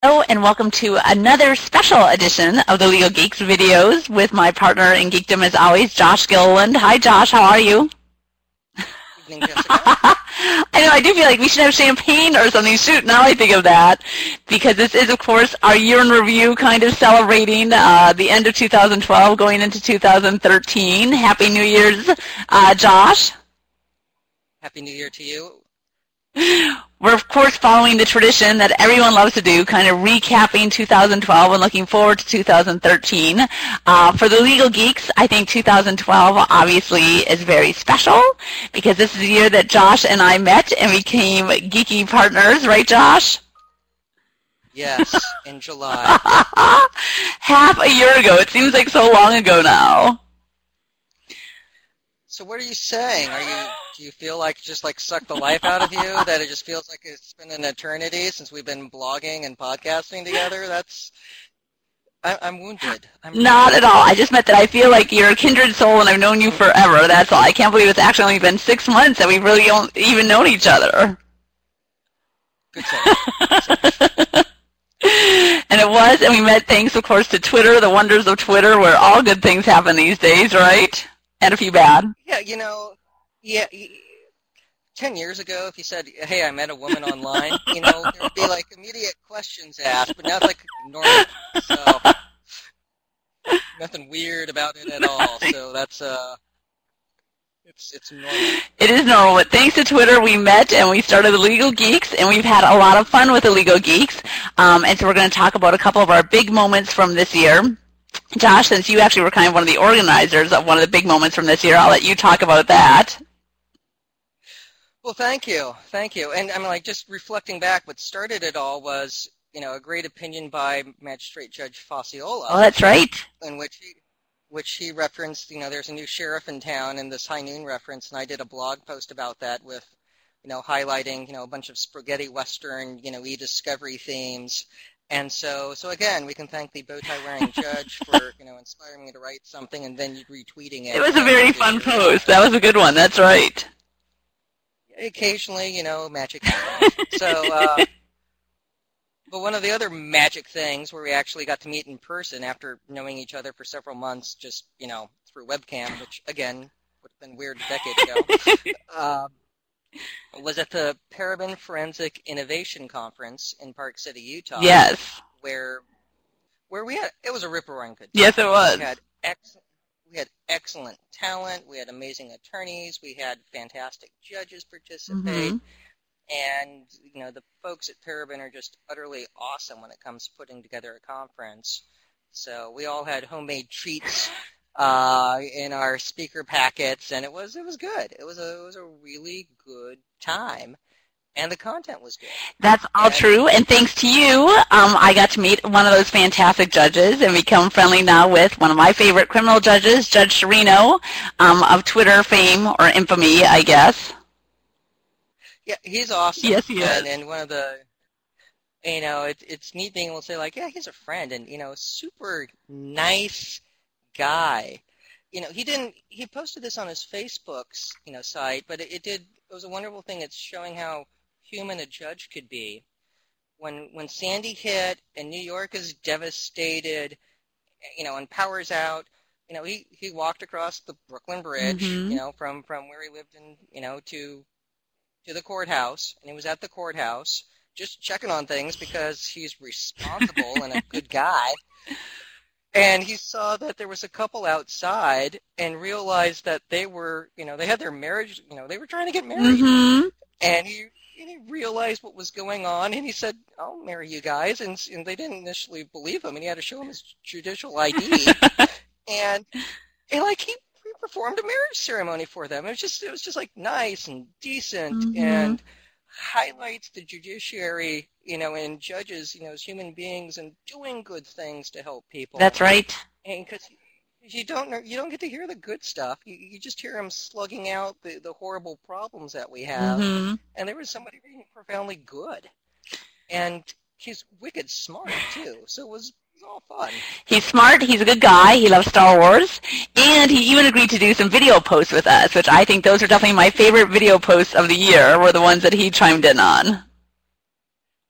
Hello and welcome to another special edition of the Legal Geeks videos with my partner in geekdom as always, Josh Gilliland. Hi Josh, how are you? Evening, I know, I do feel like we should have champagne or something. Shoot, now I think of that. Because this is, of course, our year in review kind of celebrating uh, the end of 2012 going into 2013. Happy New Year's, uh, Josh. Happy New Year to you. We're, of course, following the tradition that everyone loves to do, kind of recapping 2012 and looking forward to 2013. Uh, for the legal geeks, I think 2012 obviously is very special because this is the year that Josh and I met and became geeky partners, right, Josh? Yes, in July. Half a year ago. It seems like so long ago now. So what are you saying? Are you do you feel like just like sucked the life out of you? That it just feels like it's been an eternity since we've been blogging and podcasting together? That's I, I'm wounded. I'm Not at all. I just meant that I feel like you're a kindred soul and I've known you forever. That's all. I can't believe it's actually only been six months that we've really don't even known each other. Good and it was, and we met thanks, of course, to Twitter, the wonders of Twitter, where all good things happen these days, right? And a few bad. Yeah, you know, yeah. Ten years ago, if you said, "Hey, I met a woman online," you know, there would be like immediate questions asked, but now it's like normal. So nothing weird about it at all. So that's uh, it's it's normal. It is normal, but thanks to Twitter, we met and we started the Legal Geeks, and we've had a lot of fun with the Legal Geeks. Um, and so we're going to talk about a couple of our big moments from this year. Josh, since you actually were kind of one of the organizers of one of the big moments from this year, I'll let you talk about that. Well, thank you, thank you. And I'm like just reflecting back. What started it all was, you know, a great opinion by Magistrate Judge Facciola. Oh, that's right. in which he which he referenced, you know, there's a new sheriff in town and this high noon reference, and I did a blog post about that with, you know, highlighting, you know, a bunch of spaghetti western, you know, e-discovery themes. And so, so again, we can thank the bow tie wearing judge for, you know, inspiring me to write something and then retweeting it. It was a very fun post. That was a good one. That's right. Occasionally, you know, magic so, uh, but one of the other magic things where we actually got to meet in person after knowing each other for several months, just you know, through webcam, which again would have been weird a decade ago, um, was at the Paraben Forensic Innovation Conference in Park City, Utah. Yes. Where, where we had it was a rip roaring good. Time. Yes, it was. We had ex- we had excellent talent. We had amazing attorneys. We had fantastic judges participate. Mhm. And, you know, the folks at Paraben are just utterly awesome when it comes to putting together a conference. So we all had homemade treats uh, in our speaker packets, and it was it was good. It was a it was a really good time, and the content was good. That's all And- true, and thanks to you, um, I got to meet one of those fantastic judges and become friendly now with one of my favorite criminal judges, Judge Sciarrino, um, of Twitter fame or infamy, I guess. Yeah, he's awesome. Yes, he and, is. And one of the, you know, it, it's neat being able to say like, yeah, he's a friend, and you know, super nice guy. You know, he didn't. He posted this on his Facebook's, you know, site, but it, it did. It was a wonderful thing. It's showing how human a judge could be. When when Sandy hit and New York is devastated, you know, and power's out. You know, he, he walked across the Brooklyn Bridge, Mhm. you know, from, from where he lived in, you know, to to the courthouse, and he was at the courthouse just checking on things because he's responsible and a good guy. And he saw that there was a couple outside and realized that they were, you know, they had their marriage, you know, they were trying to get married. Mm-hmm. And he, and he realized what was going on, and he said, "I'll marry you guys." And, and they didn't initially believe him, and he had to show him his judicial ID. and, and like he, he performed a marriage ceremony for them. It was just it was just like nice and decent Mhm. and highlights the judiciary, you know, and judges, you know, as human beings and doing good things to help people. That's right. And because you don't know, you don't get to hear the good stuff. You, you just hear them slugging out the, the horrible problems that we have. hmm And there was somebody being profoundly good, and he's wicked smart too. So it was, was all fun. He's smart. He's a good guy. He loves Star Wars, and he even agreed to do some video posts with us, which I think those are definitely my favorite video posts of the year. Were the ones that he chimed in on.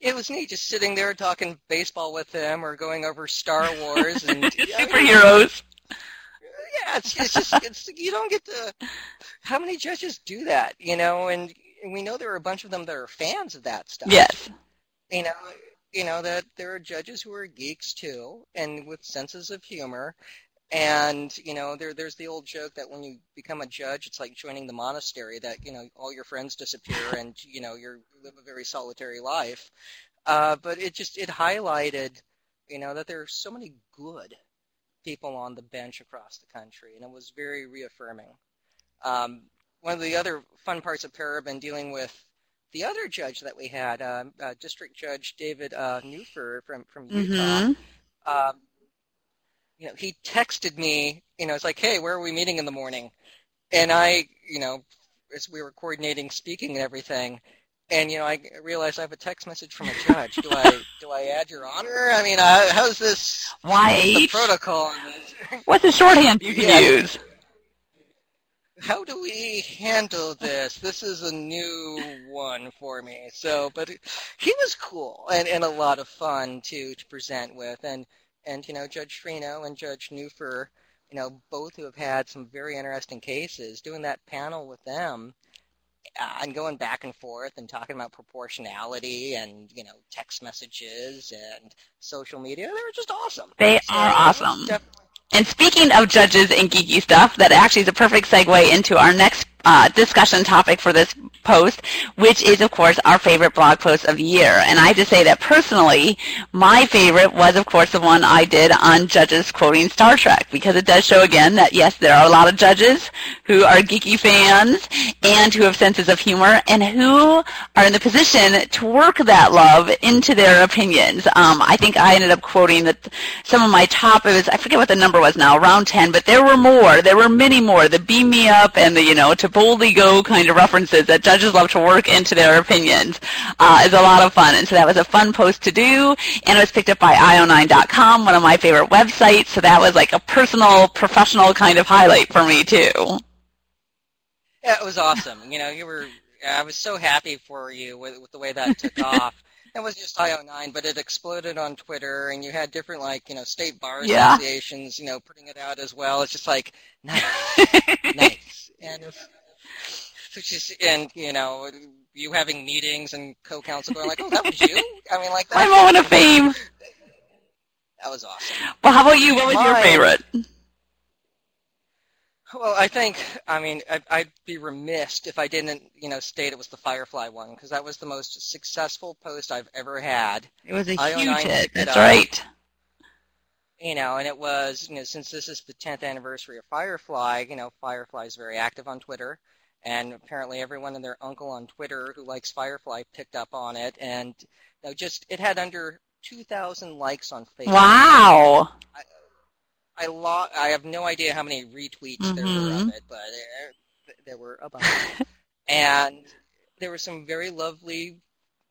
it was neat just sitting there talking baseball with him or going over Star Wars and superheroes. Yeah, it's, it's just it's, you don't get to. How many judges do that? You know, and we know there are a bunch of them that are fans of that stuff. Yes. You know, you know that there are judges who are geeks too, and with senses of humor. And you know, there there's the old joke that when you become a judge, it's like joining the monastery. That you know, all your friends disappear, and you know, you're, you live a very solitary life. Uh, but it just it highlighted, you know, that there are so many good people on the bench across the country, and it was very reaffirming. Um, one of the other fun parts of Paraben dealing with the other judge that we had, uh, uh, District Judge David uh, Nuffer from from Utah. Mm-hmm. Um, you know, he texted me. You know, it's like, hey, where are we meeting in the morning? And I, you know, as we were coordinating speaking and everything, and you know, I realized I have a text message from a judge. Do I do I add your honor? I mean, uh, how's this? Why protocol? What's the shorthand you can yeah. use? How do we handle this? This is a new one for me. So, but he was cool and, and a lot of fun to to present with, and and you know, Judge Freno and Judge Nuffer, you know, both who have had some very interesting cases. Doing that panel with them uh, and going back and forth and talking about proportionality and you know text messages and social media. They were just awesome. They so are awesome. And speaking of judges and geeky stuff, that actually is a perfect segue into our next uh, discussion topic for this post, which is, of course, our favorite blog post of the year. And I have to say that personally, my favorite was, of course, the one I did on judges quoting Star Trek, because it does show again that, yes, there are a lot of judges who are geeky fans and who have senses of humor and who are in the position to work that love into their opinions. Um, I think I ended up quoting that some of my top, it was, I forget what the number was now, around 10, but there were more. There were many more. The beam me up and the, you know, to boldly go kind of references that judges love to work into their opinions uh, is a lot of fun. And so that was a fun post to do, and it was picked up by io9.com, one of my favorite websites. So that was like a personal, professional kind of highlight for me too. Yeah, it was awesome. You know, you were. I was so happy for you with, with the way that took off. It was just IO9, but it exploded on Twitter, and you had different like you know state bar yeah. associations, you know, putting it out as well. It's just like nice, nice, and just and you know you having meetings and co-counsel going like, oh, that was you. I mean, like that. My moment of fame. That was awesome. Well, how about you? What was My, your favorite? Well, I think, I mean, I'd, I'd, be remiss if I didn't, you know, state it was the Firefly one because that was the most successful post I've ever had. It was a huge hit. That's right. You know, and it was, you know, since this is the 10th anniversary of Firefly, you know, Firefly is very active on Twitter and apparently everyone and their uncle on Twitter who likes Firefly picked up on it, and you know, just it had under 2,000 likes on Facebook. Wow. I, I, lo- I have no idea how many retweets mm-hmm. there were of mm-hmm. it, but there, there were a bunch. and there were some very lovely,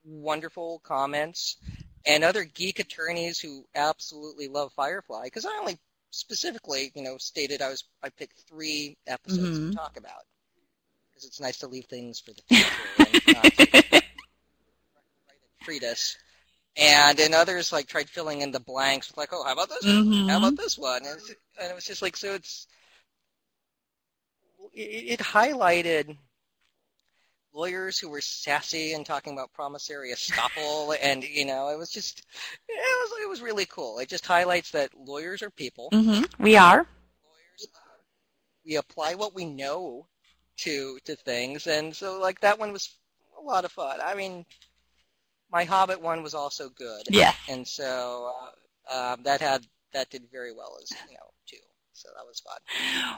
wonderful comments, and other geek attorneys who absolutely love Firefly. Because I only specifically, you know, stated I was I picked three episodes mm-hmm. to talk about because it's nice to leave things for the future and not treat us. And in others like tried filling in the blanks with like, oh, how about this? Mm-hmm. How about this one? And, and, it was just like, so it's it, it highlighted lawyers who were sassy and talking about promissory estoppel, and you know, it was just it was it was really cool. It just highlights that lawyers are people. Mm-hmm. We are. Lawyers, we apply what we know to to things, and so like that one was a lot of fun. I mean, my Hobbit one was also good. Yeah. And so uh, um, that had that did very well as you know too. So that was fun.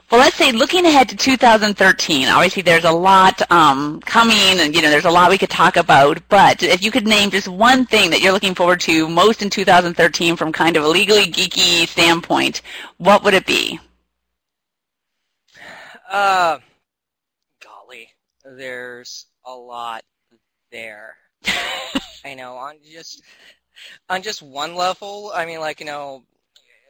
Well, let's say looking ahead to 2013. Obviously, there's a lot um, coming, and you know, there's a lot we could talk about. But if you could name just one thing that you're looking forward to most in 2013 from kind of a legally geeky standpoint, what would it be? Uh, there's a lot there. I know on just on just one level. I mean, like you know,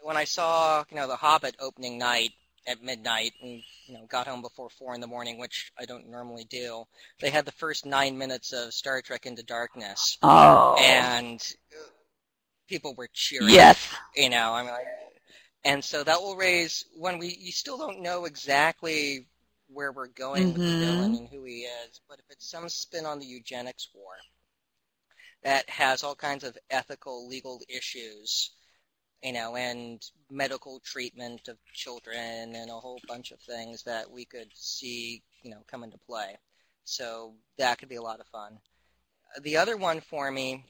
when I saw you know the Hobbit opening night, at midnight and you know got home before four in the morning, which I don't normally do. They had the first nine minutes of Star Trek Into Darkness, Oh. and people were cheering. yes. You know, I mean, like, and so that will raise when we you still don't know exactly where we're going with the villain and who he is, but if it's some spin on the eugenics war that has all kinds of ethical, legal issues, you know, and medical treatment of children and a whole bunch of things that we could see, you know, come into play. So that could be a lot of fun. The other one for me,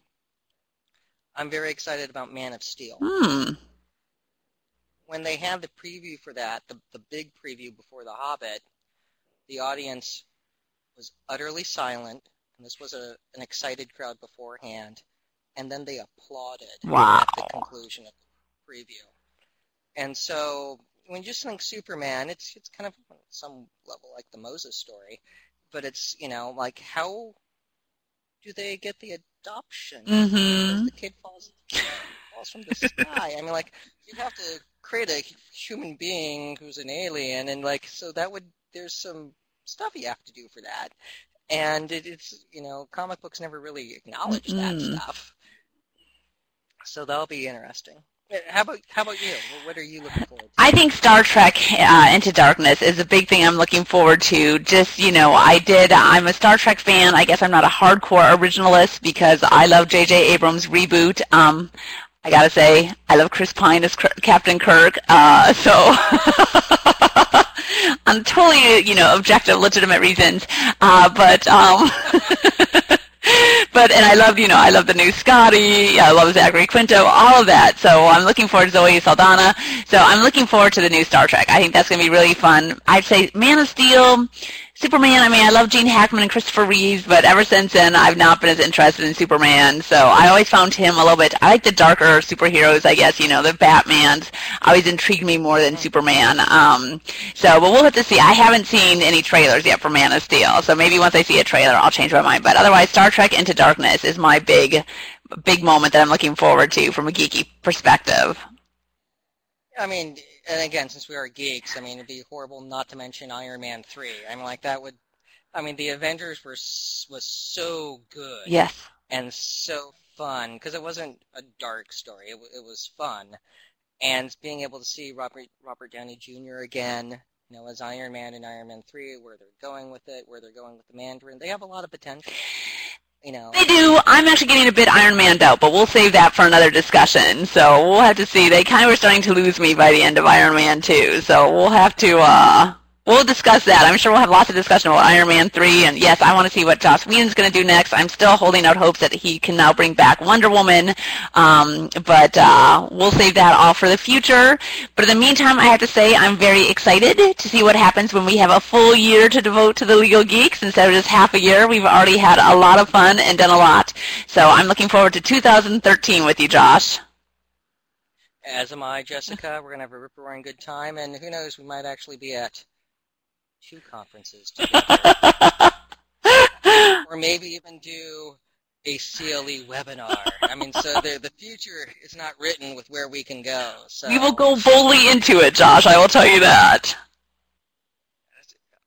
I'm very excited about Man of Steel Hmm. when they had the preview for that, the, the big preview before The Hobbit, the audience was utterly silent, and this was a, an excited crowd beforehand, and then they applauded Wow. at the conclusion of the preview. And so when you just think Superman, it's it's kind of on some level like the Moses story, but it's you know like how do they get the adoption? Mhm. The kid falls falls from the sky. I mean, like you'd have to create a human being who's an alien, and like so that would there's some stuff you have to do for that, and it, it's you know comic books never really acknowledge that Mm-mm. stuff. So that'll be interesting. Uh, How about how about you? What- What are you looking forward to? I think Star Trek uh, Into Darkness is a big thing I'm looking forward to. Just, you know, I did, I'm a Star Trek fan. I guess I'm not a hardcore originalist because I love J.J. Abrams' reboot. Um, I gotta say, I love Chris Pine as Cr- Captain Kirk. Uh, so, on totally, you know, objective, legitimate reasons. Uh, but, um, but and I love you know I love the new Scotty, I love Zachary Quinto, all of that. So I'm looking forward to Zoe Saldana. So I'm looking forward to the new Star Trek. I think that's going to be really fun. I'd say Man of Steel, Superman. I mean, I love Gene Hackman and Christopher Reeves, but ever since then I've not been as interested in Superman. So I always found him a little bit. I like the darker superheroes, I guess. You know, the Batman's always intrigued me more than Superman. Um, so, but we'll have to see. I haven't seen any trailers yet for Man of Steel, so maybe once I see a trailer, I'll change my mind. But otherwise, Star Trek Into Darkness is my big, big moment that I'm looking forward to from a geeky perspective. I mean, and again, since we are geeks, I mean, it'd be horrible not to mention Iron Man three. I mean, like that would. I mean, the Avengers were s- was so good. Yes. and so fun because it wasn't a dark story. It, it was fun, and being able to see Robert Robert Downey Jr. again, you know, as Iron Man in Iron Man three, where they're going with it, where they're going with the Mandarin, they have a lot of potential. You know, They do. I'm actually getting a bit Iron Man out, but we'll save that for another discussion. So we'll have to see. They kind of were starting to lose me by the end of Iron Man 2. So we'll have to, uh, we'll discuss that. I'm sure we'll have lots of discussion about Iron Man 3. And yes, I want to see what Joss Whedon's going to do next. I'm still holding out hopes that he can now bring back Wonder Woman. Um, but, uh, we'll save that all for the future. But in the meantime, I have to say I'm very excited to see what happens when we have a full year to devote to the Legal Geeks instead of just half a year. We've already had a lot of fun and done a lot. So I'm looking forward to 2013 with you, Josh. as am I, Jessica. We're gonna have a rip roaring good time, and who knows, we might actually be at two conferences together, or maybe even do a CLE webinar. I mean, so the the future is not written with where we can go. So We will go boldly into it, Josh. I will tell you that.